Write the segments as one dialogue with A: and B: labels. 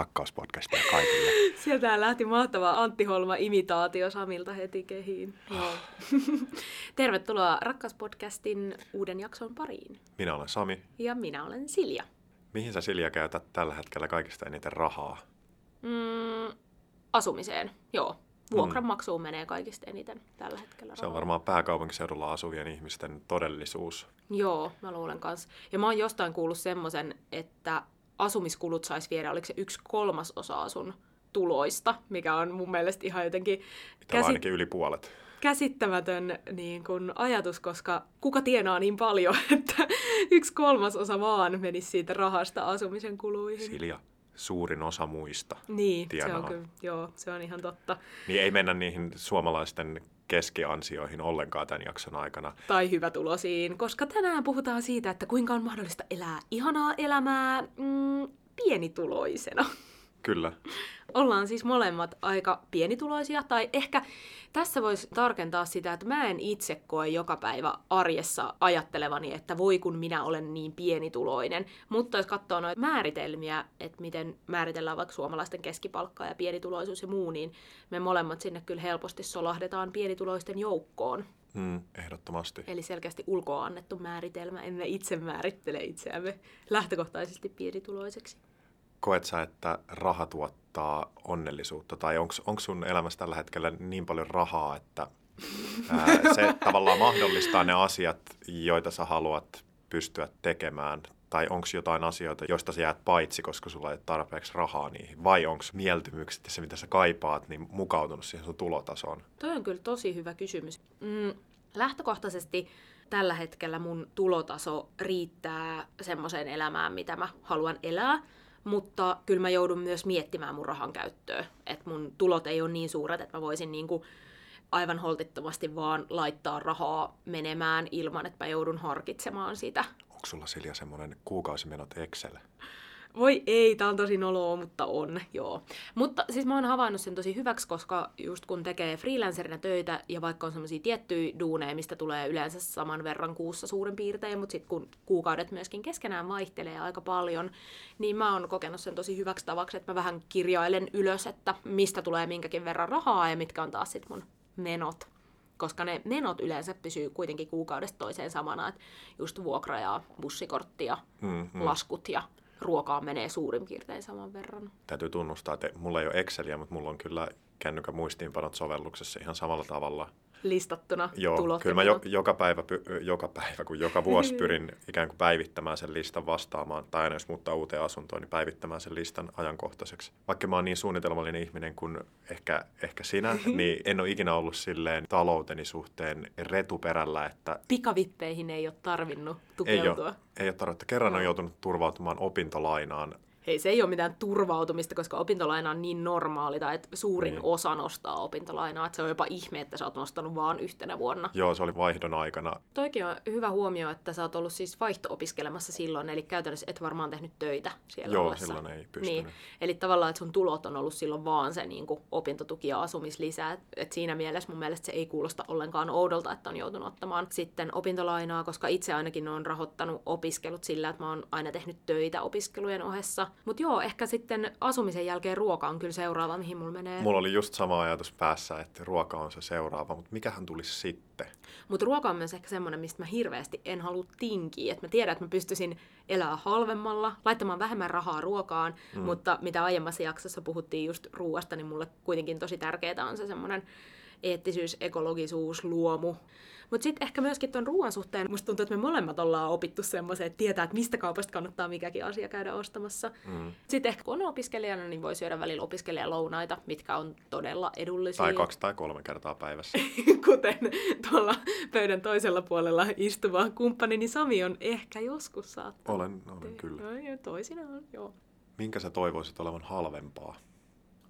A: rakkauspodcastia kaikille.
B: Sieltä lähti mahtava Antti Holma-imitaatio Samilta heti kehiin. Joo. Tervetuloa Rakkauspodcastin uuden jakson pariin.
A: Minä olen Sami.
B: Ja minä olen Silja.
A: Mihin sä Silja käytät tällä hetkellä kaikista eniten rahaa?
B: Mm, asumiseen, joo. Vuokranmaksuun mm. menee kaikista eniten tällä hetkellä
A: Se on varmaan pääkaupunkiseudulla asuvien ihmisten todellisuus.
B: Joo, mä luulen kanssa. Ja mä oon jostain kuullut semmoisen, että asumiskulut saisi viedä, oliko se yksi kolmasosa sun tuloista, mikä on mun mielestä ihan jotenkin...
A: Käsit... ainakin yli puolet.
B: Käsittämätön niin kun ajatus, koska kuka tienaa niin paljon, että yksi kolmasosa vaan menisi siitä rahasta asumisen kuluihin.
A: Silja, suurin osa muista
B: Niin, tienaa. se on kyllä, joo, se on ihan totta.
A: Niin ei mennä niihin suomalaisten keskiansioihin ollenkaan tämän jakson aikana.
B: Tai hyvätulosiin, koska tänään puhutaan siitä, että kuinka on mahdollista elää ihanaa elämää mm, pienituloisena.
A: Kyllä.
B: Ollaan siis molemmat aika pienituloisia, tai ehkä tässä voisi tarkentaa sitä, että mä en itse koe joka päivä arjessa ajattelevani, että voi kun minä olen niin pienituloinen. Mutta jos katsoo noita määritelmiä, että miten määritellään vaikka suomalaisten keskipalkkaa ja pienituloisuus ja muu, niin me molemmat sinne kyllä helposti solahdetaan pienituloisten joukkoon.
A: Mm, ehdottomasti.
B: Eli selkeästi ulkoa annettu määritelmä. Emme itse määrittele itseämme lähtökohtaisesti pienituloiseksi
A: koet sä, että raha tuottaa onnellisuutta? Tai onko sun elämässä tällä hetkellä niin paljon rahaa, että ää, se tavallaan mahdollistaa ne asiat, joita sä haluat pystyä tekemään? Tai onko jotain asioita, joista sä jäät paitsi, koska sulla ei ole tarpeeksi rahaa niihin? Vai onko mieltymykset ja se, mitä sä kaipaat, niin mukautunut siihen sun tulotasoon?
B: Toi on kyllä tosi hyvä kysymys. Mm, lähtökohtaisesti tällä hetkellä mun tulotaso riittää semmoiseen elämään, mitä mä haluan elää mutta kyllä mä joudun myös miettimään mun rahan käyttöä. Että mun tulot ei ole niin suuret, että mä voisin niinku aivan holtittomasti vaan laittaa rahaa menemään ilman, että mä joudun harkitsemaan sitä.
A: Onko sulla Silja semmoinen kuukausimenot Excel?
B: Voi ei, tää on tosi noloa, mutta on, joo. Mutta siis mä oon havainnut sen tosi hyväksi, koska just kun tekee freelancerina töitä ja vaikka on semmoisia tiettyjä duuneja, mistä tulee yleensä saman verran kuussa suurin piirtein, mutta sitten kun kuukaudet myöskin keskenään vaihtelee aika paljon, niin mä oon kokenut sen tosi hyväksi tavaksi, että mä vähän kirjailen ylös, että mistä tulee minkäkin verran rahaa ja mitkä on taas sit mun menot koska ne menot yleensä pysyy kuitenkin kuukaudesta toiseen samana, että just vuokra ja bussikortti ja mm, mm. laskut ja ruokaa menee suurin piirtein saman verran.
A: Täytyy tunnustaa, että mulla ei ole Exceliä, mutta mulla on kyllä kännykän muistiinpanot sovelluksessa ihan samalla tavalla
B: listattuna
A: Joo,
B: tulot
A: kyllä mä jo, joka, päivä, joka päivä, kun joka vuosi pyrin ikään kuin päivittämään sen listan vastaamaan, tai aina jos muuttaa uuteen asuntoon, niin päivittämään sen listan ajankohtaiseksi. Vaikka mä oon niin suunnitelmallinen ihminen kuin ehkä, ehkä sinä, niin en ole ikinä ollut silleen talouteni suhteen retuperällä, että...
B: Pikavippeihin ei ole tarvinnut tukeutua.
A: Ei ole, ei ole tarvinnut. Kerran no. on joutunut turvautumaan opintolainaan
B: hei, se ei ole mitään turvautumista, koska opintolaina on niin normaali, tai että suurin niin. osa nostaa opintolainaa, että se on jopa ihme, että sä oot nostanut vaan yhtenä vuonna.
A: Joo, se oli vaihdon aikana.
B: Toikin on hyvä huomio, että sä oot ollut siis vaihto-opiskelemassa silloin, eli käytännössä et varmaan tehnyt töitä siellä
A: Joo,
B: ollessa.
A: silloin ei pystynyt.
B: Niin. Eli tavallaan, että sun tulot on ollut silloin vaan se niin kuin opintotuki ja asumislisä. Et, et siinä mielessä mun mielestä se ei kuulosta ollenkaan oudolta, että on joutunut ottamaan sitten opintolainaa, koska itse ainakin on rahoittanut opiskelut sillä, että mä oon aina tehnyt töitä opiskelujen ohessa. Mutta joo, ehkä sitten asumisen jälkeen ruoka on kyllä seuraava, mihin mulla menee.
A: Mulla oli just sama ajatus päässä, että ruoka on se seuraava, mutta mikähän tulisi sitten?
B: Mutta ruoka on myös ehkä semmoinen, mistä mä hirveästi en halua tinkiä. Että mä tiedän, että mä pystyisin elää halvemmalla, laittamaan vähemmän rahaa ruokaan, mm. mutta mitä aiemmassa jaksossa puhuttiin just ruoasta, niin mulle kuitenkin tosi tärkeää on se semmoinen eettisyys, ekologisuus, luomu. Mutta sitten ehkä myöskin tuon ruoan suhteen, musta tuntuu, että me molemmat ollaan opittu semmoisen, että tietää, että mistä kaupasta kannattaa mikäkin asia käydä ostamassa. Mm. Sitten ehkä kun on opiskelijana, niin voi syödä välillä opiskelijalounaita, mitkä on todella edullisia.
A: Tai kaksi tai kolme kertaa päivässä.
B: Kuten tuolla pöydän toisella puolella istuva kumppani, niin Sami on ehkä joskus saattanut.
A: Olen, olen kyllä. No,
B: toisinaan, joo.
A: Minkä sä toivoisit olevan halvempaa?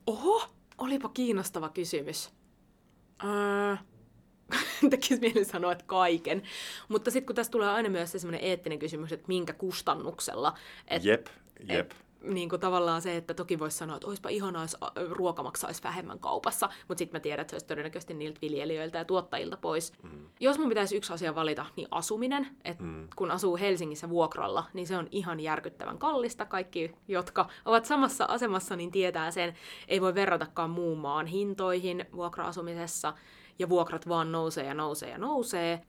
B: Oho, olipa kiinnostava kysymys. Öö, tekisi mieli sanoa, että kaiken. Mutta sitten kun tässä tulee aina myös se semmoinen eettinen kysymys, että minkä kustannuksella. Et,
A: jep, jep. Et,
B: niin kuin tavallaan se, että toki voisi sanoa, että olisipa ihanaa, jos ruoka maksaisi vähemmän kaupassa, mutta sitten mä tiedän, että se olisi todennäköisesti niiltä viljelijöiltä ja tuottajilta pois. Mm. Jos mun pitäisi yksi asia valita, niin asuminen. Et mm. Kun asuu Helsingissä vuokralla, niin se on ihan järkyttävän kallista. Kaikki, jotka ovat samassa asemassa, niin tietää sen. Ei voi verratakaan muun maan hintoihin vuokra-asumisessa ja vuokrat vaan nousee ja nousee ja nousee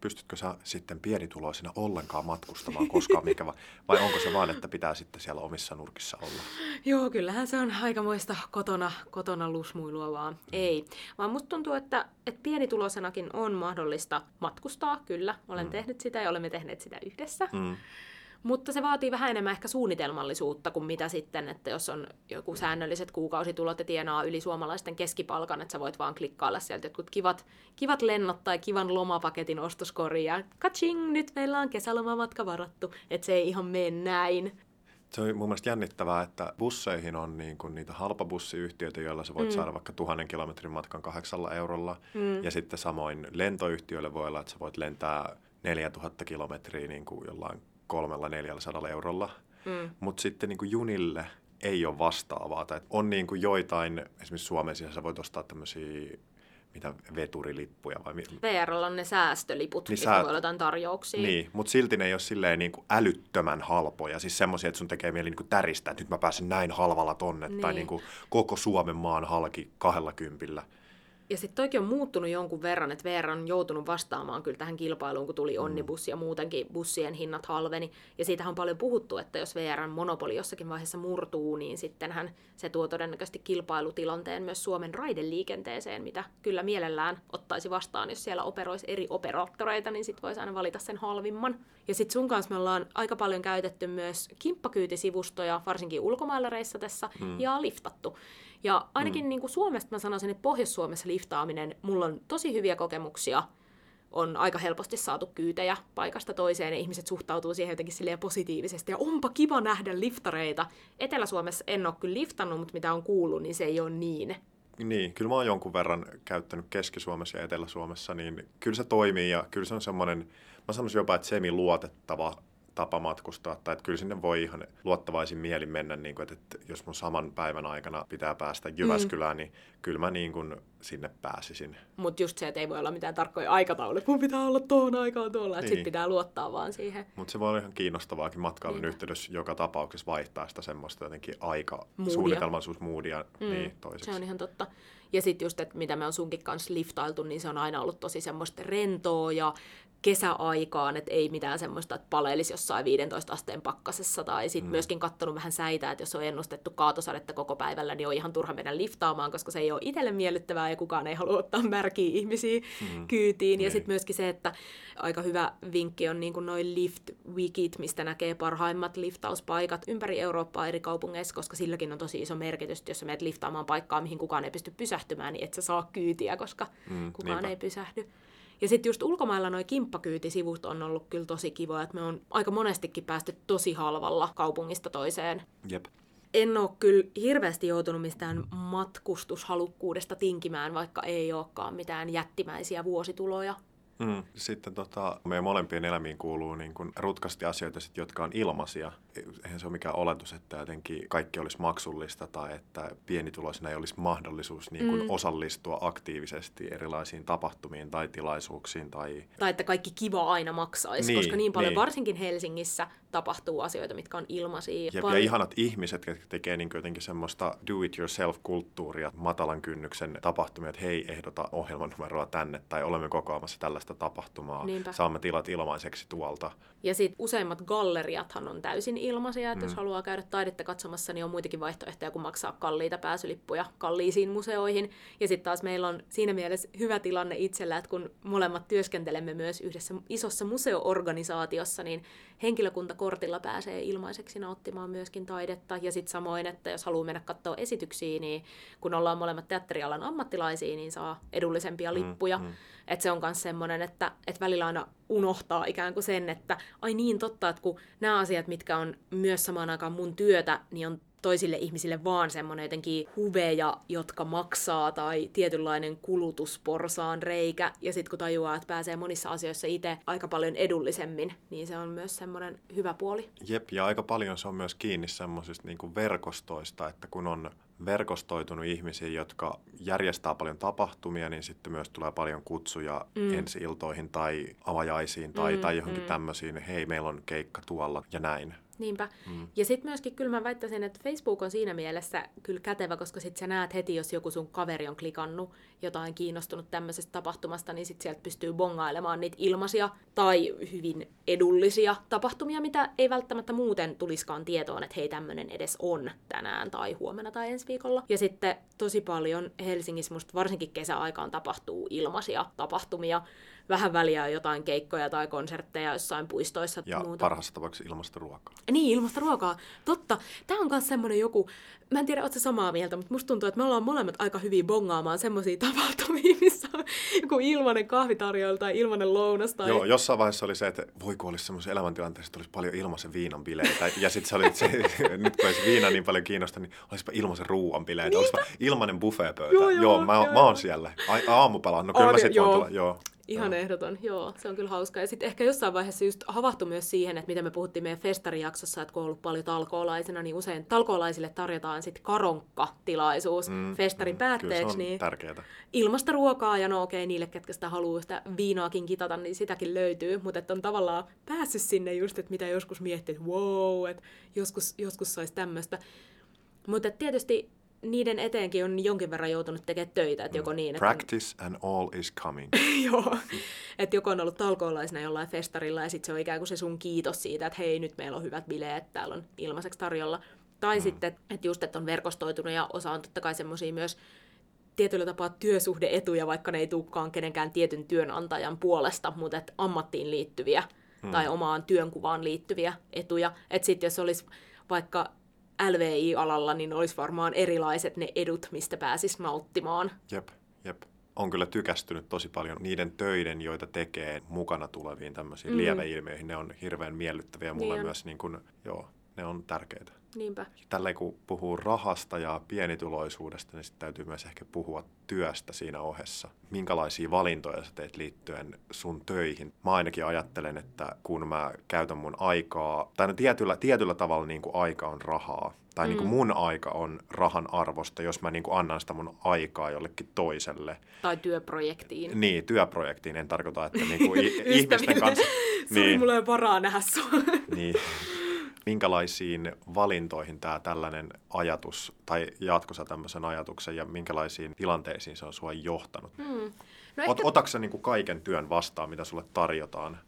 A: pystytkö sä sitten pienituloisena ollenkaan matkustamaan koskaan, mikä va- vai onko se vaan, että pitää sitten siellä omissa nurkissa olla?
B: Joo, kyllähän se on aikamoista kotona, kotona lusmuilua vaan. Mm. Ei, vaan musta tuntuu, että, että pienituloisenakin on mahdollista matkustaa, kyllä. Olen mm. tehnyt sitä ja olemme tehneet sitä yhdessä. Mm. Mutta se vaatii vähän enemmän ehkä suunnitelmallisuutta kuin mitä sitten, että jos on joku säännölliset kuukausitulot ja tienaa yli suomalaisten keskipalkan, että sä voit vaan klikkailla sieltä jotkut kivat, kivat lennot tai kivan lomapaketin ostoskoriin ja kaching, nyt meillä on kesälomamatka varattu, että se ei ihan mene näin.
A: Se on mun mielestä jännittävää, että busseihin on niin kuin niitä halpabussiyhtiöitä, joilla sä voit mm. saada vaikka tuhannen kilometrin matkan kahdeksalla eurolla. Mm. Ja sitten samoin lentoyhtiöille voi olla, että sä voit lentää 4000 kilometriä niin kuin jollain kolmella neljällä sadalla eurolla. Mm. Mutta sitten niin kuin junille ei ole vastaavaa. Tai on niin kuin joitain, esimerkiksi Suomen sisällä voit ostaa tämmöisiä mitä veturilippuja vai
B: VRllä on ne säästöliput, niin sä... voi jotain tarjouksia.
A: Niin, mutta silti ne ei ole silleen niin kuin älyttömän halpoja. Siis semmoisia, että sun tekee mieli niin kuin täristä, että nyt mä pääsen näin halvalla tonne. Niin. Tai niin kuin koko Suomen maan halki kahdella kympillä.
B: Ja sitten toikin on muuttunut jonkun verran, että VR on joutunut vastaamaan kyllä tähän kilpailuun, kun tuli mm. onnibus ja muutenkin bussien hinnat halveni. Ja siitä on paljon puhuttu, että jos VRn monopoli jossakin vaiheessa murtuu, niin sittenhän se tuo todennäköisesti kilpailutilanteen myös Suomen raideliikenteeseen, mitä kyllä mielellään ottaisi vastaan, jos siellä operoisi eri operaattoreita, niin sitten voisi aina valita sen halvimman. Ja sitten sun kanssa me ollaan aika paljon käytetty myös kimppakyytisivustoja, varsinkin ulkomailla reissatessa, mm. ja liftattu. Ja ainakin mm. niin kuin Suomesta mä sanoisin, että Pohjois-Suomessa liftaaminen, mulla on tosi hyviä kokemuksia. On aika helposti saatu kyytejä paikasta toiseen ja ihmiset suhtautuu siihen jotenkin silleen positiivisesti. Ja onpa kiva nähdä liftareita. Etelä-Suomessa en ole kyllä liftannut, mutta mitä on kuullut, niin se ei ole niin.
A: Niin, kyllä mä oon jonkun verran käyttänyt Keski-Suomessa ja Etelä-Suomessa, niin kyllä se toimii ja kyllä se on semmoinen, mä sanoisin jopa, että semi-luotettava tapa matkustaa, tai että kyllä sinne voi ihan luottavaisin mielin mennä, niin kuin, että, että jos mun saman päivän aikana pitää päästä Jyväskylään, mm. niin kyllä mä niin kuin sinne pääsisin.
B: Mutta just se, että ei voi olla mitään tarkkoja aikatauluja, mun pitää olla tuohon aikaan tuolla, että niin. sitten pitää luottaa vaan siihen.
A: Mutta se voi olla ihan kiinnostavaakin matkailun niin. yhteydessä joka tapauksessa vaihtaa sitä semmoista jotenkin aika suunnitelmallisuusmoodia mm. niin, toiseksi.
B: Se on ihan totta. Ja sitten just, että mitä me on sunkin kanssa liftailtu, niin se on aina ollut tosi semmoista rentoa ja kesäaikaan, että ei mitään semmoista, että paleilisi jossain 15 asteen pakkasessa, tai sitten mm. myöskin katsonut vähän säitä, että jos on ennustettu kaatosadetta koko päivällä, niin on ihan turha mennä liftaamaan, koska se ei ole itselle miellyttävää ja kukaan ei halua ottaa märkiä ihmisiä mm. kyytiin. Ja niin. sitten myöskin se, että aika hyvä vinkki on niin noin lift wikit, mistä näkee parhaimmat liftauspaikat ympäri Eurooppaa eri kaupungeissa, koska silläkin on tosi iso merkitys, jos sä menet liftaamaan paikkaa, mihin kukaan ei pysty pysähtymään, niin et sä saa kyytiä, koska mm, kukaan niinpä. ei pysähdy. Ja sitten just ulkomailla noin kimppakyytisivut on ollut kyllä tosi kivoja, että me on aika monestikin päästy tosi halvalla kaupungista toiseen.
A: Jep.
B: En ole kyllä hirveästi joutunut mistään matkustushalukkuudesta tinkimään, vaikka ei olekaan mitään jättimäisiä vuosituloja.
A: Mm. Sitten tota, meidän molempien elämiin kuuluu niin kuin rutkasti asioita, sit, jotka on ilmaisia. Eihän se ole mikään oletus, että jotenkin kaikki olisi maksullista tai että pienituloisena ei olisi mahdollisuus niin kuin mm. osallistua aktiivisesti erilaisiin tapahtumiin tai tilaisuuksiin. Tai,
B: tai että kaikki kiva aina maksaisi, niin, koska niin paljon niin. varsinkin Helsingissä tapahtuu asioita, mitkä on ilmaisia.
A: Ja, ja ihanat ihmiset, jotka tekee niin jotenkin semmoista do-it-yourself-kulttuuria, matalan kynnyksen tapahtumia, että hei, ehdota ohjelmanumeroa tänne tai olemme kokoamassa tällaista tapahtumaa, Niinpä. saamme tilat ilmaiseksi tuolta.
B: Ja sitten useimmat galleriathan on täysin ilmaisia, että mm. jos haluaa käydä taidetta katsomassa, niin on muitakin vaihtoehtoja kuin maksaa kalliita pääsylippuja kalliisiin museoihin. Ja sitten taas meillä on siinä mielessä hyvä tilanne itsellä, että kun molemmat työskentelemme myös yhdessä isossa museoorganisaatiossa, niin henkilökuntakortilla pääsee ilmaiseksi nauttimaan myöskin taidetta. Ja sitten samoin, että jos haluaa mennä katsoa esityksiä, niin kun ollaan molemmat teatterialan ammattilaisia, niin saa edullisempia mm, lippuja. Mm, mm. Että se on myös semmoinen, että, että välillä aina unohtaa ikään kuin sen, että ai niin totta, että kun nämä asiat, mitkä on myös samaan aikaan mun työtä, niin on toisille ihmisille vaan semmoinen jotenkin huveja, jotka maksaa tai tietynlainen kulutusporsaan reikä. Ja sitten kun tajuaa, että pääsee monissa asioissa itse aika paljon edullisemmin, niin se on myös semmoinen hyvä puoli.
A: Jep, ja aika paljon se on myös kiinni semmoisista niin verkostoista, että kun on verkostoitunut ihmisiä, jotka järjestää paljon tapahtumia, niin sitten myös tulee paljon kutsuja mm. ensi-iltoihin tai avajaisiin tai, mm, tai johonkin mm. tämmöisiin, hei meillä on keikka tuolla ja näin.
B: Niinpä. Mm. Ja sitten myöskin kyllä mä väittäisin, että Facebook on siinä mielessä kyllä kätevä, koska sitten sä näet heti, jos joku sun kaveri on klikannut jotain kiinnostunut tämmöisestä tapahtumasta, niin sitten sieltä pystyy bongailemaan niitä ilmaisia tai hyvin edullisia tapahtumia, mitä ei välttämättä muuten tuliskaan tietoon, että hei tämmöinen edes on tänään tai huomenna tai ensi viikolla. Ja sitten tosi paljon Helsingissä musta varsinkin kesäaikaan tapahtuu ilmaisia tapahtumia, vähän väliä jotain keikkoja tai konsertteja jossain puistoissa.
A: Ja muuta. parhaassa tapauksessa ilmasta ruokaa.
B: Niin, ilmasta ruokaa. Totta. Tämä on myös semmoinen joku, mä en tiedä, ootko samaa mieltä, mutta musta tuntuu, että me ollaan molemmat aika hyvin bongaamaan semmoisia tapahtumia, missä on joku ilmanen kahvitarjoilu tai ilmanen lounas. Tai...
A: Joo, jossain vaiheessa oli se, että voi kun olisi semmoisen elämäntilanteessa, että olisi paljon ilmaisen viinan bileitä. Ja sitten se oli se, nyt kun ei viina niin paljon kiinnosta, niin olisipa ilmaisen ruuan bileitä, olisipa ilmanen buffeepöytä. Joo, joo, joo, mä, joo, mä oon siellä. A- aamupala, no kyllä mä sitten voin tulla, joo.
B: Ihan ehdoton, joo, se on kyllä hauska. Ja sitten ehkä jossain vaiheessa just havahtu myös siihen, että mitä me puhuttiin meidän festarijaksossa, että kun on ollut paljon talkoolaisena, niin usein talkoolaisille tarjotaan sitten karonkka-tilaisuus mm, festarin mm, päätteeksi. niin
A: tärkeää.
B: Ilmasta ruokaa ja no okei, okay, niille, ketkä sitä haluaa sitä viinaakin kitata, niin sitäkin löytyy. Mutta että on tavallaan päässyt sinne just, että mitä joskus miettii, että wow, että joskus, joskus saisi tämmöistä. Mutta tietysti niiden eteenkin on jonkin verran joutunut tekemään töitä. Että joko niin,
A: että Practice on... and all is coming.
B: Joo, että joko on ollut talkoolaisena jollain festarilla ja sitten se on ikään kuin se sun kiitos siitä, että hei nyt meillä on hyvät bileet, täällä on ilmaiseksi tarjolla. Tai mm. sitten, että just, että on verkostoitunut ja osa on totta kai semmoisia myös tietyllä tapaa työsuhdeetuja, vaikka ne ei tulekaan kenenkään tietyn työnantajan puolesta, mutta että ammattiin liittyviä mm. tai omaan työnkuvaan liittyviä etuja. Että sitten jos olisi vaikka LVI-alalla, niin olisi varmaan erilaiset ne edut, mistä pääsis nauttimaan.
A: Jep, jep. On kyllä tykästynyt tosi paljon niiden töiden, joita tekee mukana tuleviin tämmöisiin mm. lieveilmiöihin. Ne on hirveän miellyttäviä mulle niin myös, niin kun, joo, ne on tärkeitä.
B: Niinpä.
A: Tällä kun puhuu rahasta ja pienituloisuudesta, niin sitten täytyy myös ehkä puhua työstä siinä ohessa. Minkälaisia valintoja sä teet liittyen sun töihin? Mä ainakin ajattelen, että kun mä käytän mun aikaa, tai no tietyllä, tietyllä tavalla niin kuin aika on rahaa, tai mm. niin kuin mun aika on rahan arvosta, jos mä niin kuin annan sitä mun aikaa jollekin toiselle.
B: Tai työprojektiin.
A: Niin, työprojektiin. En tarkoita, että niin kuin ihmisten kanssa...
B: Sori, niin, mulla ei varaa nähdä sua.
A: niin, minkälaisiin valintoihin tämä tällainen ajatus, tai jatkossa tämmöisen ajatuksen, ja minkälaisiin tilanteisiin se on sua johtanut? Hmm. No Ot, ehkä... Otatko niin kuin kaiken työn vastaan, mitä sulle tarjotaan?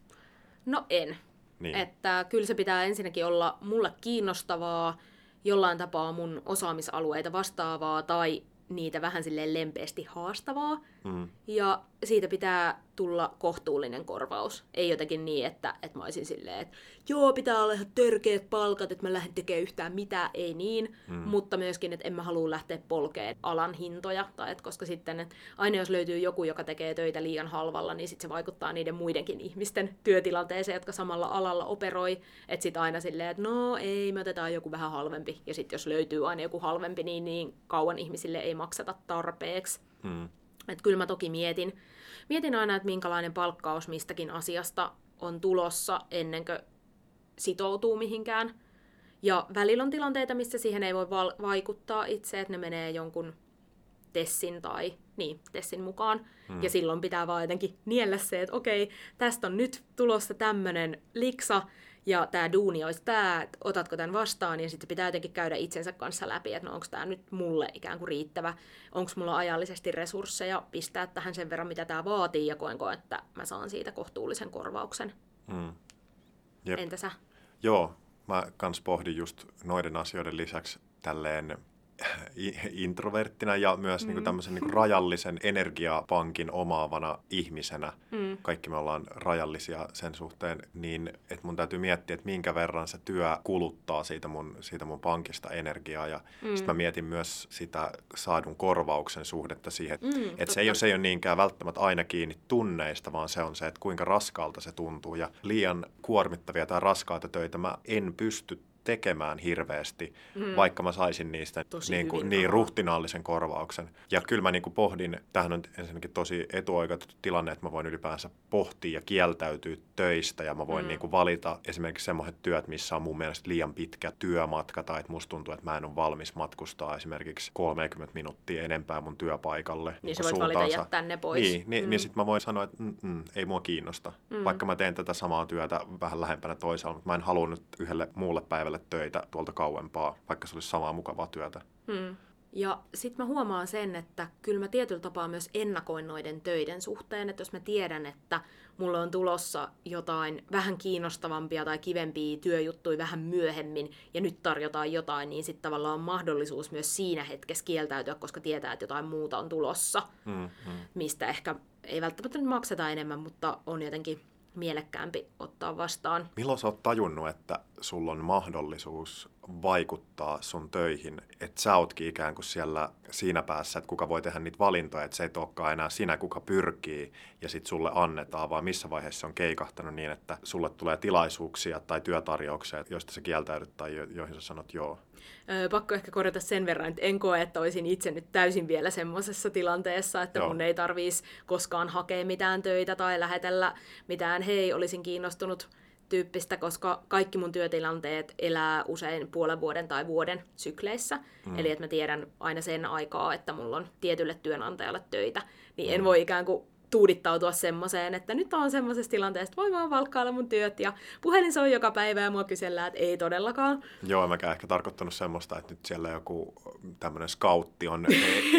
B: No en. Niin. Että kyllä se pitää ensinnäkin olla mulle kiinnostavaa, jollain tapaa mun osaamisalueita vastaavaa tai niitä vähän silleen lempeästi haastavaa. Mm. Ja siitä pitää tulla kohtuullinen korvaus. Ei jotenkin niin, että, että mä olisin silleen, että joo, pitää olla ihan törkeät palkat, että mä lähden tekemään yhtään mitään, ei niin. Mm. Mutta myöskin, että en mä halua lähteä polkeen alan hintoja. Tai että koska sitten, että aina jos löytyy joku, joka tekee töitä liian halvalla, niin sitten se vaikuttaa niiden muidenkin ihmisten työtilanteeseen, jotka samalla alalla operoi. Että sitten aina silleen, että no ei, me otetaan joku vähän halvempi. Ja sitten jos löytyy aina joku halvempi, niin niin kauan ihmisille ei makseta tarpeeksi. Mm. Että kyllä mä toki mietin, mietin aina, että minkälainen palkkaus mistäkin asiasta on tulossa ennen kuin sitoutuu mihinkään. Ja välillä on tilanteita, missä siihen ei voi val- vaikuttaa itse, että ne menee jonkun Tessin tai niin, Tessin mukaan. Hmm. Ja silloin pitää vaan jotenkin niellä se, että okei, tästä on nyt tulossa tämmöinen liksa, ja tämä duuni olisi tämä, että otatko tämän vastaan, ja sitten pitää jotenkin käydä itsensä kanssa läpi, että no onko tämä nyt mulle ikään kuin riittävä, onko mulla ajallisesti resursseja pistää tähän sen verran, mitä tämä vaatii, ja koenko, että mä saan siitä kohtuullisen korvauksen. Mm.
A: Jep.
B: Entä sä?
A: Joo, mä kans pohdin just noiden asioiden lisäksi tälleen introverttina ja myös mm. niin kuin tämmöisen niin kuin rajallisen energiapankin omaavana ihmisenä, mm. kaikki me ollaan rajallisia sen suhteen, niin että mun täytyy miettiä, että minkä verran se työ kuluttaa siitä mun, siitä mun pankista energiaa. Ja mm. sitten mä mietin myös sitä saadun korvauksen suhdetta siihen, mm, että se ei, ole, se ei ole niinkään välttämättä aina kiinni tunneista, vaan se on se, että kuinka raskaalta se tuntuu. Ja liian kuormittavia tai raskaita töitä mä en pysty tekemään hirveästi, mm. vaikka mä saisin niistä niin, kuin, niin ruhtinaallisen korvauksen. Ja kyllä mä niin kuin pohdin, tähän on ensinnäkin tosi etuoikeutettu tilanne, että mä voin ylipäänsä pohtia ja kieltäytyä töistä ja mä voin mm. niin kuin valita esimerkiksi semmoiset työt, missä on mun mielestä liian pitkä työmatka tai että musta tuntuu, että mä en ole valmis matkustaa esimerkiksi 30 minuuttia enempää mun työpaikalle.
B: Niin sä voit valita jättää ne pois.
A: Niin, niin, mm. niin sitten mä voin sanoa, että mm, mm, ei mua kiinnosta, mm. vaikka mä teen tätä samaa työtä vähän lähempänä toisaalla, mutta mä en halua nyt yhdelle muulle päivälle töitä tuolta kauempaa, vaikka se olisi samaa mukavaa työtä.
B: Mm. Ja sitten mä huomaan sen, että kyllä mä tietyllä tapaa myös ennakoin noiden töiden suhteen, että jos mä tiedän, että mulla on tulossa jotain vähän kiinnostavampia tai kivempia työjuttuja vähän myöhemmin, ja nyt tarjotaan jotain, niin sitten tavallaan on mahdollisuus myös siinä hetkessä kieltäytyä, koska tietää, että jotain muuta on tulossa, mm, mm. mistä ehkä ei välttämättä nyt makseta enemmän, mutta on jotenkin mielekkäämpi ottaa vastaan.
A: Milloin sä oot tajunnut, että sulla on mahdollisuus vaikuttaa sun töihin, että sä ootkin ikään kuin siellä siinä päässä, että kuka voi tehdä niitä valintoja, että se ei olekaan enää sinä, kuka pyrkii ja sitten sulle annetaan, vaan missä vaiheessa on keikahtanut niin, että sulle tulee tilaisuuksia tai työtarjouksia, joista sä kieltäydyt tai jo- joihin sä sanot joo.
B: Öö, pakko ehkä korjata sen verran, että en koe, että olisin itse nyt täysin vielä semmoisessa tilanteessa, että Joo. mun ei tarvitsisi koskaan hakea mitään töitä tai lähetellä mitään, hei, olisin kiinnostunut tyyppistä, koska kaikki mun työtilanteet elää usein puolen vuoden tai vuoden sykleissä. Mm. Eli että mä tiedän aina sen aikaa, että mulla on tietylle työnantajalle töitä. Niin mm. en voi ikään kuin tuudittautua semmoiseen, että nyt on semmoisessa tilanteessa, että voi vaan valkkailla mun työt ja puhelin soi joka päivä ja mua kysellään, että ei todellakaan.
A: Joo, mä ehkä tarkoittanut semmoista, että nyt siellä joku tämmöinen skautti on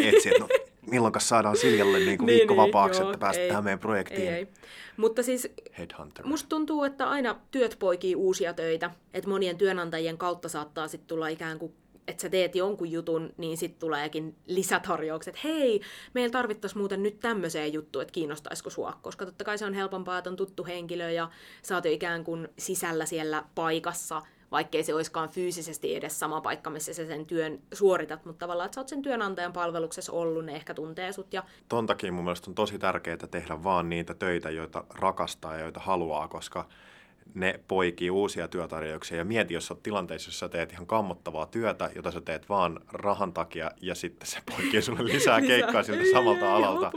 A: etsi, että no, milloin saadaan Siljalle niin kuin niin, viikko niin, vapaaksi, joo, että päästään meidän projektiin. Ei, ei.
B: Mutta siis Headhunter. musta tuntuu, että aina työt poikii uusia töitä, että monien työnantajien kautta saattaa sitten tulla ikään kuin että sä teet jonkun jutun, niin sitten tuleekin lisätarjoukset. Hei, meillä tarvittaisiin muuten nyt tämmöiseen juttuun, että kiinnostaisiko sua. Koska totta kai se on helpompaa, että on tuttu henkilö ja sä oot jo ikään kuin sisällä siellä paikassa, vaikkei se olisikaan fyysisesti edes sama paikka, missä sä sen työn suoritat, mutta tavallaan, että sä oot sen työnantajan palveluksessa ollut, ne ehkä tuntee sut. Ja...
A: Ton takia mun mielestä on tosi tärkeää tehdä vaan niitä töitä, joita rakastaa ja joita haluaa, koska ne poikii uusia työtarjouksia. Ja mieti, jos olet tilanteessa, jossa teet ihan kammottavaa työtä, jota sä teet vaan rahan takia, ja sitten se poikii sulle lisää keikkaa siltä samalta alalta.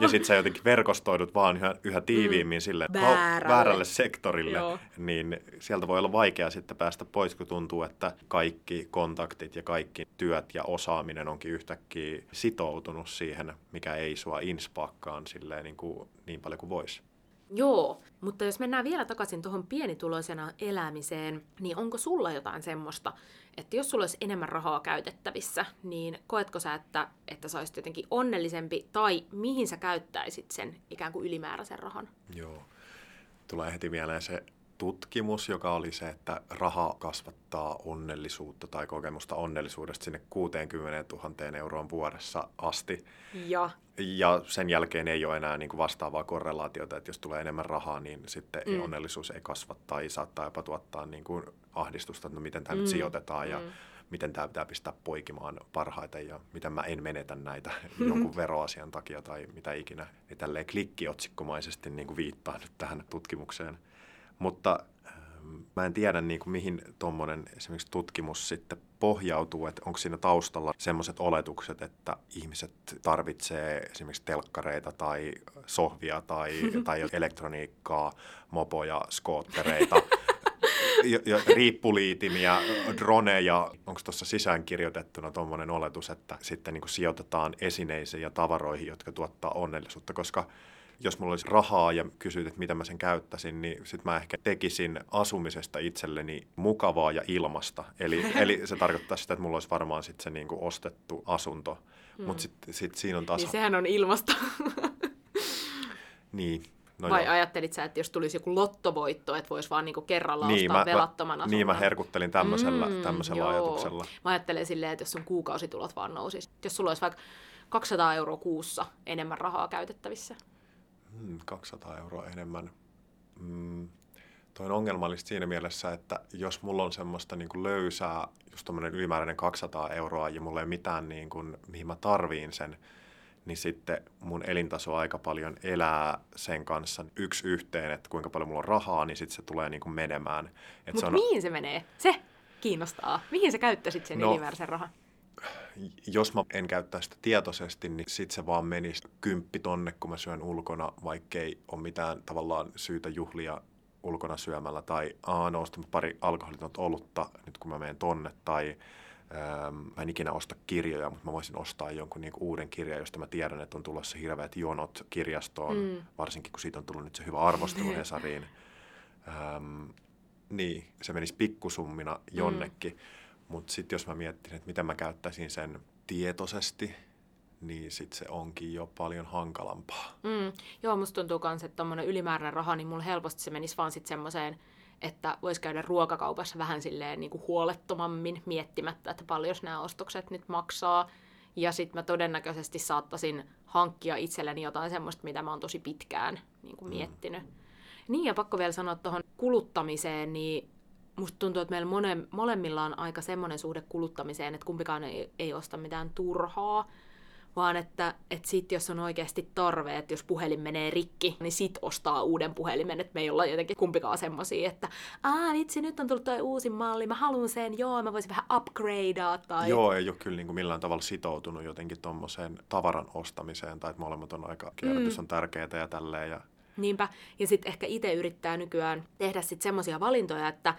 A: Ja sitten sä jotenkin verkostoidut vaan yhä, yhä tiiviimmin mm. sille väärälle, väärälle sektorille, Joo. niin sieltä voi olla vaikea sitten päästä pois, kun tuntuu, että kaikki kontaktit ja kaikki työt ja osaaminen onkin yhtäkkiä sitoutunut siihen, mikä ei sua inspakkaan silleen niin, kuin, niin paljon kuin voisi.
B: Joo, mutta jos mennään vielä takaisin tuohon pienituloisena elämiseen, niin onko sulla jotain semmoista, että jos sulla olisi enemmän rahaa käytettävissä, niin koetko sä, että, että sä olisit jotenkin onnellisempi, tai mihin sä käyttäisit sen ikään kuin ylimääräisen rahan?
A: Joo, tulee heti mieleen se tutkimus, joka oli se, että raha kasvattaa onnellisuutta tai kokemusta onnellisuudesta sinne 60 000 euroon vuodessa asti.
B: Ja,
A: ja sen jälkeen ei ole enää niin kuin vastaavaa korrelaatiota, että jos tulee enemmän rahaa, niin sitten mm. onnellisuus ei kasva tai saattaa jopa tuottaa niin kuin ahdistusta, että no miten tämä mm. nyt sijoitetaan ja mm. miten tämä pitää pistää poikimaan parhaiten ja miten mä en menetä näitä jonkun veroasian takia tai mitä ikinä. Niin tälleen klikkiotsikkomaisesti niin kuin viittaa nyt tähän tutkimukseen. Mutta ähm, mä en tiedä, niin kuin, mihin tuommoinen esimerkiksi tutkimus sitten pohjautuu, että onko siinä taustalla semmoiset oletukset, että ihmiset tarvitsee esimerkiksi telkkareita tai sohvia tai, tai elektroniikkaa, mopoja, skoottereita, riippuliitimia, droneja. Onko tuossa sisään kirjoitettuna tuommoinen oletus, että sitten niin kuin sijoitetaan esineisiin ja tavaroihin, jotka tuottaa onnellisuutta, koska jos mulla olisi rahaa ja kysyt, että mitä mä sen käyttäisin, niin sitten mä ehkä tekisin asumisesta itselleni mukavaa ja ilmasta. Eli, eli se tarkoittaa sitä, että mulla olisi varmaan sitten se niinku ostettu asunto. Hmm. Mutta sitten sit siinä on taas...
B: Niin sehän on ilmasta.
A: niin,
B: No Vai joo. ajattelit sä, että jos tulisi joku lottovoitto, että voisi vaan niinku kerralla niin, ostaa mä, velattoman asunnon?
A: Niin, mä herkuttelin tämmöisellä, mm, tämmöisellä ajatuksella.
B: Mä ajattelen silleen, että jos sun kuukausitulot vaan nousisi. Jos sulla olisi vaikka 200 euroa kuussa enemmän rahaa käytettävissä,
A: hmm, 200 euroa enemmän. Hmm, toi on ongelmallista siinä mielessä, että jos mulla on semmoista niin kuin löysää, just tuommoinen ylimääräinen 200 euroa ja mulla ei mitään, niin kuin, mihin mä tarviin sen, niin sitten mun elintaso aika paljon elää sen kanssa yksi yhteen, että kuinka paljon mulla on rahaa, niin sitten se tulee niin kuin menemään.
B: Mutta on... mihin se menee? Se kiinnostaa. Mihin sä käyttäisit sen no, ylimääräisen rahan?
A: Jos mä en käyttäisi sitä tietoisesti, niin sit se vaan menisi kymppi tonne, kun mä syön ulkona, vaikkei ole mitään tavallaan syytä juhlia ulkona syömällä. Tai aah, no pari alkoholitonta olutta nyt kun mä menen tonne. Tai ähm, mä en ikinä osta kirjoja, mutta mä voisin ostaa jonkun niinku uuden kirjan, josta mä tiedän, että on tulossa hirveät jonot kirjastoon, mm. varsinkin kun siitä on tullut nyt se hyvä arvostelu Hesariin. Ähm, niin, se menisi pikkusummina jonnekin. Mm. Mutta sitten jos mä mietin, että miten mä käyttäisin sen tietoisesti, niin sitten se onkin jo paljon hankalampaa.
B: Mm. Joo, musta tuntuu myös, että tuommoinen ylimääräinen raha, niin mulla helposti se menisi vaan sitten semmoiseen, että voisi käydä ruokakaupassa vähän silleen niin kuin huolettomammin miettimättä, että paljon nämä ostokset nyt maksaa. Ja sitten mä todennäköisesti saattaisin hankkia itselleni jotain semmoista, mitä mä oon tosi pitkään niin kuin mm. miettinyt. Mm. Niin, ja pakko vielä sanoa tuohon kuluttamiseen, niin musta tuntuu, että meillä mone, molemmilla on aika semmoinen suhde kuluttamiseen, että kumpikaan ei, ei osta mitään turhaa, vaan että, että sit jos on oikeasti tarve, että jos puhelin menee rikki, niin sit ostaa uuden puhelimen, että me ei olla jotenkin kumpikaan semmosia, että aa vitsi, nyt on tullut toi uusi malli, mä haluan sen, joo, mä voisin vähän upgradea tai...
A: Joo, ei ole kyllä niin kuin millään tavalla sitoutunut jotenkin tommoseen tavaran ostamiseen, tai että molemmat on aika, kierrätys mm. on tärkeää ja tälleen, ja
B: Niinpä, ja sitten ehkä itse yrittää nykyään tehdä sitten semmoisia valintoja, että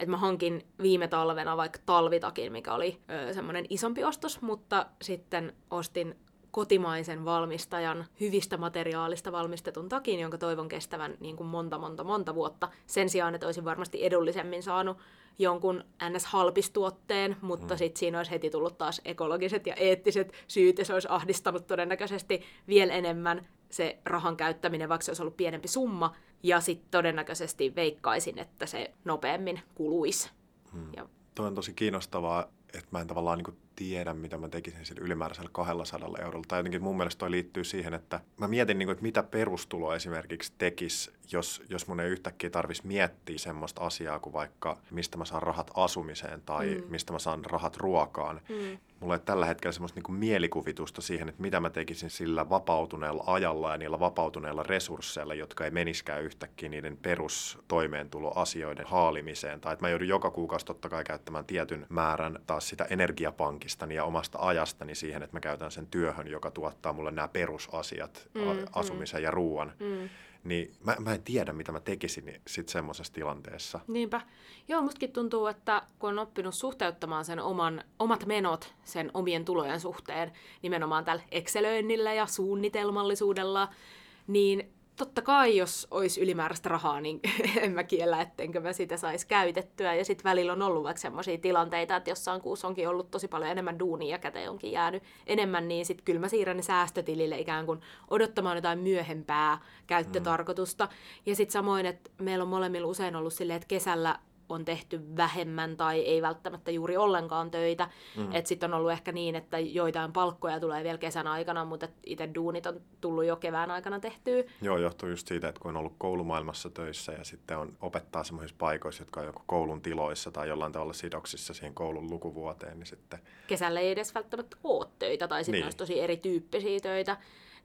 B: että mä hankin viime talvena vaikka talvitakin, mikä oli semmoinen isompi ostos, mutta sitten ostin kotimaisen valmistajan hyvistä materiaalista valmistetun takin, jonka toivon kestävän niin kuin monta, monta, monta vuotta. Sen sijaan, että olisin varmasti edullisemmin saanut jonkun NS-halpistuotteen, mutta mm. sitten siinä olisi heti tullut taas ekologiset ja eettiset syyt, ja se olisi ahdistanut todennäköisesti vielä enemmän se rahan käyttäminen, vaikka se olisi ollut pienempi summa, ja sitten todennäköisesti veikkaisin, että se nopeammin kuluisi.
A: Hmm. Ja... Tuo on tosi kiinnostavaa, että mä en tavallaan niin tiedä, mitä mä tekisin sillä ylimääräisellä 200 eurolla. Tai jotenkin mun mielestä toi liittyy siihen, että mä mietin, niin kuin, että mitä perustulo esimerkiksi tekisi, jos, jos mun ei yhtäkkiä tarvitsisi miettiä semmoista asiaa kuin vaikka mistä mä saan rahat asumiseen tai mm. mistä mä saan rahat ruokaan. Mm mulla ei tällä hetkellä semmoista niin mielikuvitusta siihen, että mitä mä tekisin sillä vapautuneella ajalla ja niillä vapautuneilla resursseilla, jotka ei meniskään yhtäkkiä niiden perustoimeentuloasioiden haalimiseen. Tai että mä joudun joka kuukausi totta kai käyttämään tietyn määrän taas sitä energiapankistani ja omasta ajastani siihen, että mä käytän sen työhön, joka tuottaa mulle nämä perusasiat, mm, asumisen mm. ja ruoan. Mm niin mä, mä en tiedä, mitä mä tekisin sitten semmoisessa tilanteessa.
B: Niinpä. Joo, mustakin tuntuu, että kun on oppinut suhteuttamaan sen oman, omat menot sen omien tulojen suhteen, nimenomaan tällä Excelöinnillä ja suunnitelmallisuudella, niin totta kai, jos olisi ylimääräistä rahaa, niin en mä kiellä, ettenkö mä sitä saisi käytettyä. Ja sitten välillä on ollut vaikka sellaisia tilanteita, että jossain kuussa onkin ollut tosi paljon enemmän duunia ja käteen onkin jäänyt enemmän, niin sitten kyllä mä siirrän ne säästötilille ikään kuin odottamaan jotain myöhempää käyttötarkoitusta. Mm. Ja sitten samoin, että meillä on molemmilla usein ollut silleen, että kesällä on tehty vähemmän tai ei välttämättä juuri ollenkaan töitä. Mm. Että sitten on ollut ehkä niin, että joitain palkkoja tulee vielä kesän aikana, mutta itse duunit on tullut jo kevään aikana tehtyä.
A: Joo, johtuu just siitä, että kun on ollut koulumaailmassa töissä ja sitten on opettaa semmoisissa paikoissa, jotka on joko koulun tiloissa tai jollain tavalla sidoksissa siihen koulun lukuvuoteen, niin sitten...
B: Kesällä ei edes välttämättä ole töitä tai sitten niin. olisi tosi erityyppisiä töitä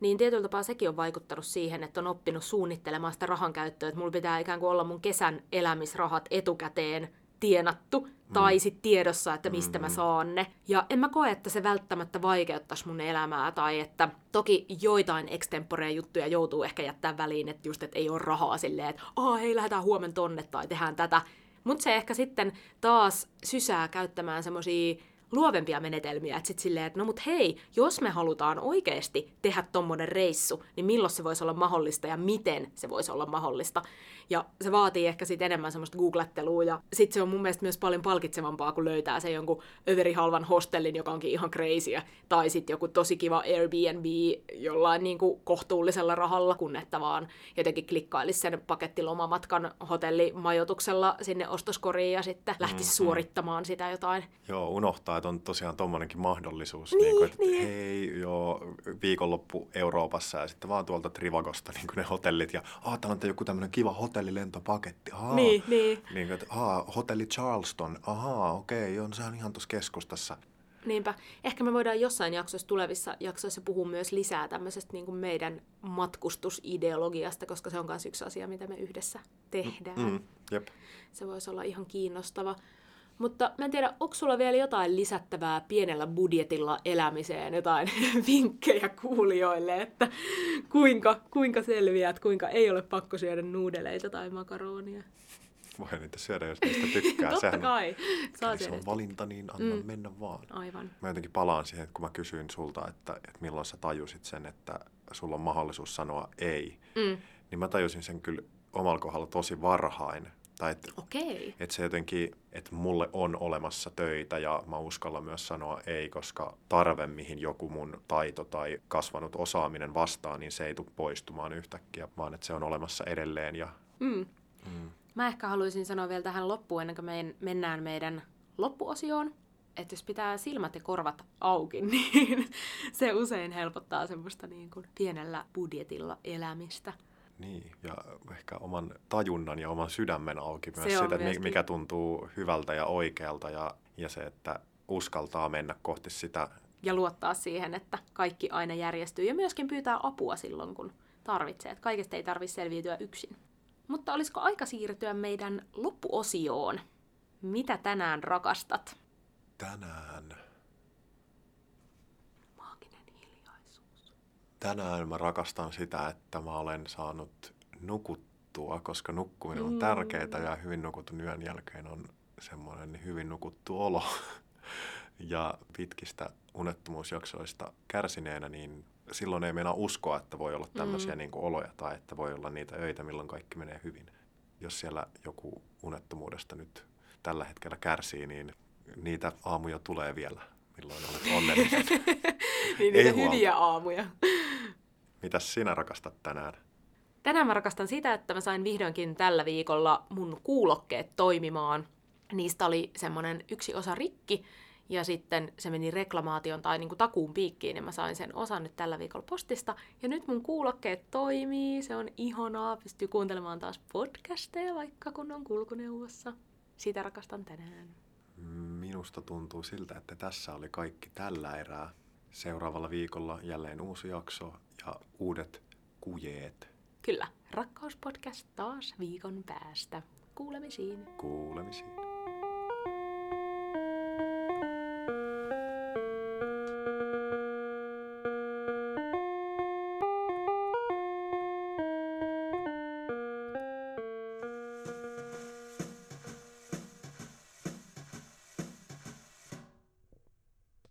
B: niin tietyllä tapaa sekin on vaikuttanut siihen, että on oppinut suunnittelemaan sitä rahan käyttöä, että mulla pitää ikään kuin olla mun kesän elämisrahat etukäteen tienattu mm. tai sitten tiedossa, että mistä mm. mä saan ne. Ja en mä koe, että se välttämättä vaikeuttaisi mun elämää tai että toki joitain extemporea juttuja joutuu ehkä jättää väliin, että just, että ei ole rahaa silleen, että oh, hei, lähdetään huomenna tonne tai tehdään tätä. Mutta se ehkä sitten taas sysää käyttämään semmoisia luovempia menetelmiä, että sitten silleen, että no mut hei, jos me halutaan oikeasti tehdä tommonen reissu, niin milloin se voisi olla mahdollista ja miten se voisi olla mahdollista. Ja se vaatii ehkä sitten enemmän semmoista googlettelua ja sitten se on mun mielestä myös paljon palkitsevampaa, kun löytää se jonkun överihalvan hostellin, joka onkin ihan crazyä, tai sitten joku tosi kiva Airbnb jollain niin kuin kohtuullisella rahalla, kun että vaan jotenkin klikkailisi sen pakettilomamatkan hotellimajoituksella sinne ostoskoriin ja sitten lähtisi mm-hmm. suorittamaan sitä jotain.
A: Joo, unohtaa, että on tosiaan tommonenkin mahdollisuus, niin, niin kuin, että niin. hei, joo, viikonloppu Euroopassa ja sitten vaan tuolta Trivagosta niin kuin ne hotellit ja ah, tää on joku tämmöinen kiva hotellilentopaketti. Ahaa,
B: niin, niin.
A: niin että, ahaa, hotelli Charleston, ahaa, okei, on, se on ihan tuossa keskustassa.
B: Niinpä. Ehkä me voidaan jossain jaksossa, tulevissa jaksoissa puhua myös lisää tämmöisestä niin kuin meidän matkustusideologiasta, koska se on myös yksi asia, mitä me yhdessä tehdään.
A: Mm, mm, jep.
B: Se voisi olla ihan kiinnostava. Mutta mä en tiedä, onko sulla vielä jotain lisättävää pienellä budjetilla elämiseen, jotain vinkkejä kuulijoille, että kuinka, kuinka selviät, kuinka ei ole pakko syödä nuudeleita tai makaronia.
A: Voi niitä syödä, jos niistä tykkää.
B: Totta
A: Sehän,
B: kai. Saa
A: se on valinta, niin anna
B: mm.
A: mennä vaan.
B: Aivan.
A: Mä jotenkin palaan siihen, että kun mä kysyin sulta, että, että milloin sä tajusit sen, että sulla on mahdollisuus sanoa ei,
B: Mm.
A: niin mä tajusin sen kyllä omalla kohdalla tosi varhain. Tai että
B: Okei.
A: että se jotenkin, että mulle on olemassa töitä ja mä uskallan myös sanoa ei, koska tarve, mihin joku mun taito tai kasvanut osaaminen vastaa, niin se ei tule poistumaan yhtäkkiä, vaan että se on olemassa edelleen. Ja,
B: Mm.
A: mm,
B: Mä ehkä haluaisin sanoa vielä tähän loppuun, ennen kuin me mennään meidän loppuosioon, että jos pitää silmät ja korvat auki, niin se usein helpottaa semmoista niin kuin pienellä budjetilla elämistä.
A: Niin, ja ehkä oman tajunnan ja oman sydämen auki myös
B: Se
A: sitä, että
B: myöskin.
A: mikä tuntuu hyvältä ja oikealta ja, ja se, että uskaltaa mennä kohti sitä.
B: Ja luottaa siihen, että kaikki aina järjestyy. Ja myöskin pyytää apua silloin, kun tarvitsee. Että kaikesta ei tarvitse selviytyä yksin. Mutta olisiko aika siirtyä meidän loppuosioon? Mitä tänään rakastat?
A: Tänään, tänään mä rakastan sitä, että mä olen saanut nukuttua, koska nukkuminen on
B: Mm.
A: tärkeää ja hyvin nukutun yön jälkeen on semmoinen hyvin nukuttu olo. Ja pitkistä unettomuusjaksoista kärsineenä, niin silloin ei meinaa uskoa, että voi olla tämmöisiä
B: Mm.
A: niin kuin oloja tai että voi olla niitä öitä, milloin kaikki menee hyvin. Jos siellä joku unettomuudesta nyt tällä hetkellä kärsii, niin niitä aamuja tulee vielä, milloin olet onnellinen.
B: niin
A: Ei
B: niitä hyviä aamuja.
A: Mitäs sinä rakastat tänään?
B: Tänään mä rakastan sitä, että mä sain vihdoinkin tällä viikolla mun kuulokkeet toimimaan. Niistä oli semmonen yksi osa rikki, ja sitten se meni reklamaation tai niinku takuun piikkiin, ja mä sain sen osan nyt tällä viikolla postista. Ja nyt mun kuulokkeet toimii, se on ihanaa, pystyy kuuntelemaan taas podcasteja vaikka kun on kulkuneuvossa. Sitä rakastan tänään.
A: Minusta tuntuu siltä, että tässä oli kaikki tällä erää. Seuraavalla viikolla jälleen uusi jakso ja uudet kujeet.
B: Kyllä, rakkauspodcast taas viikon päästä. Kuulemisiin.
A: Kuulemisiin.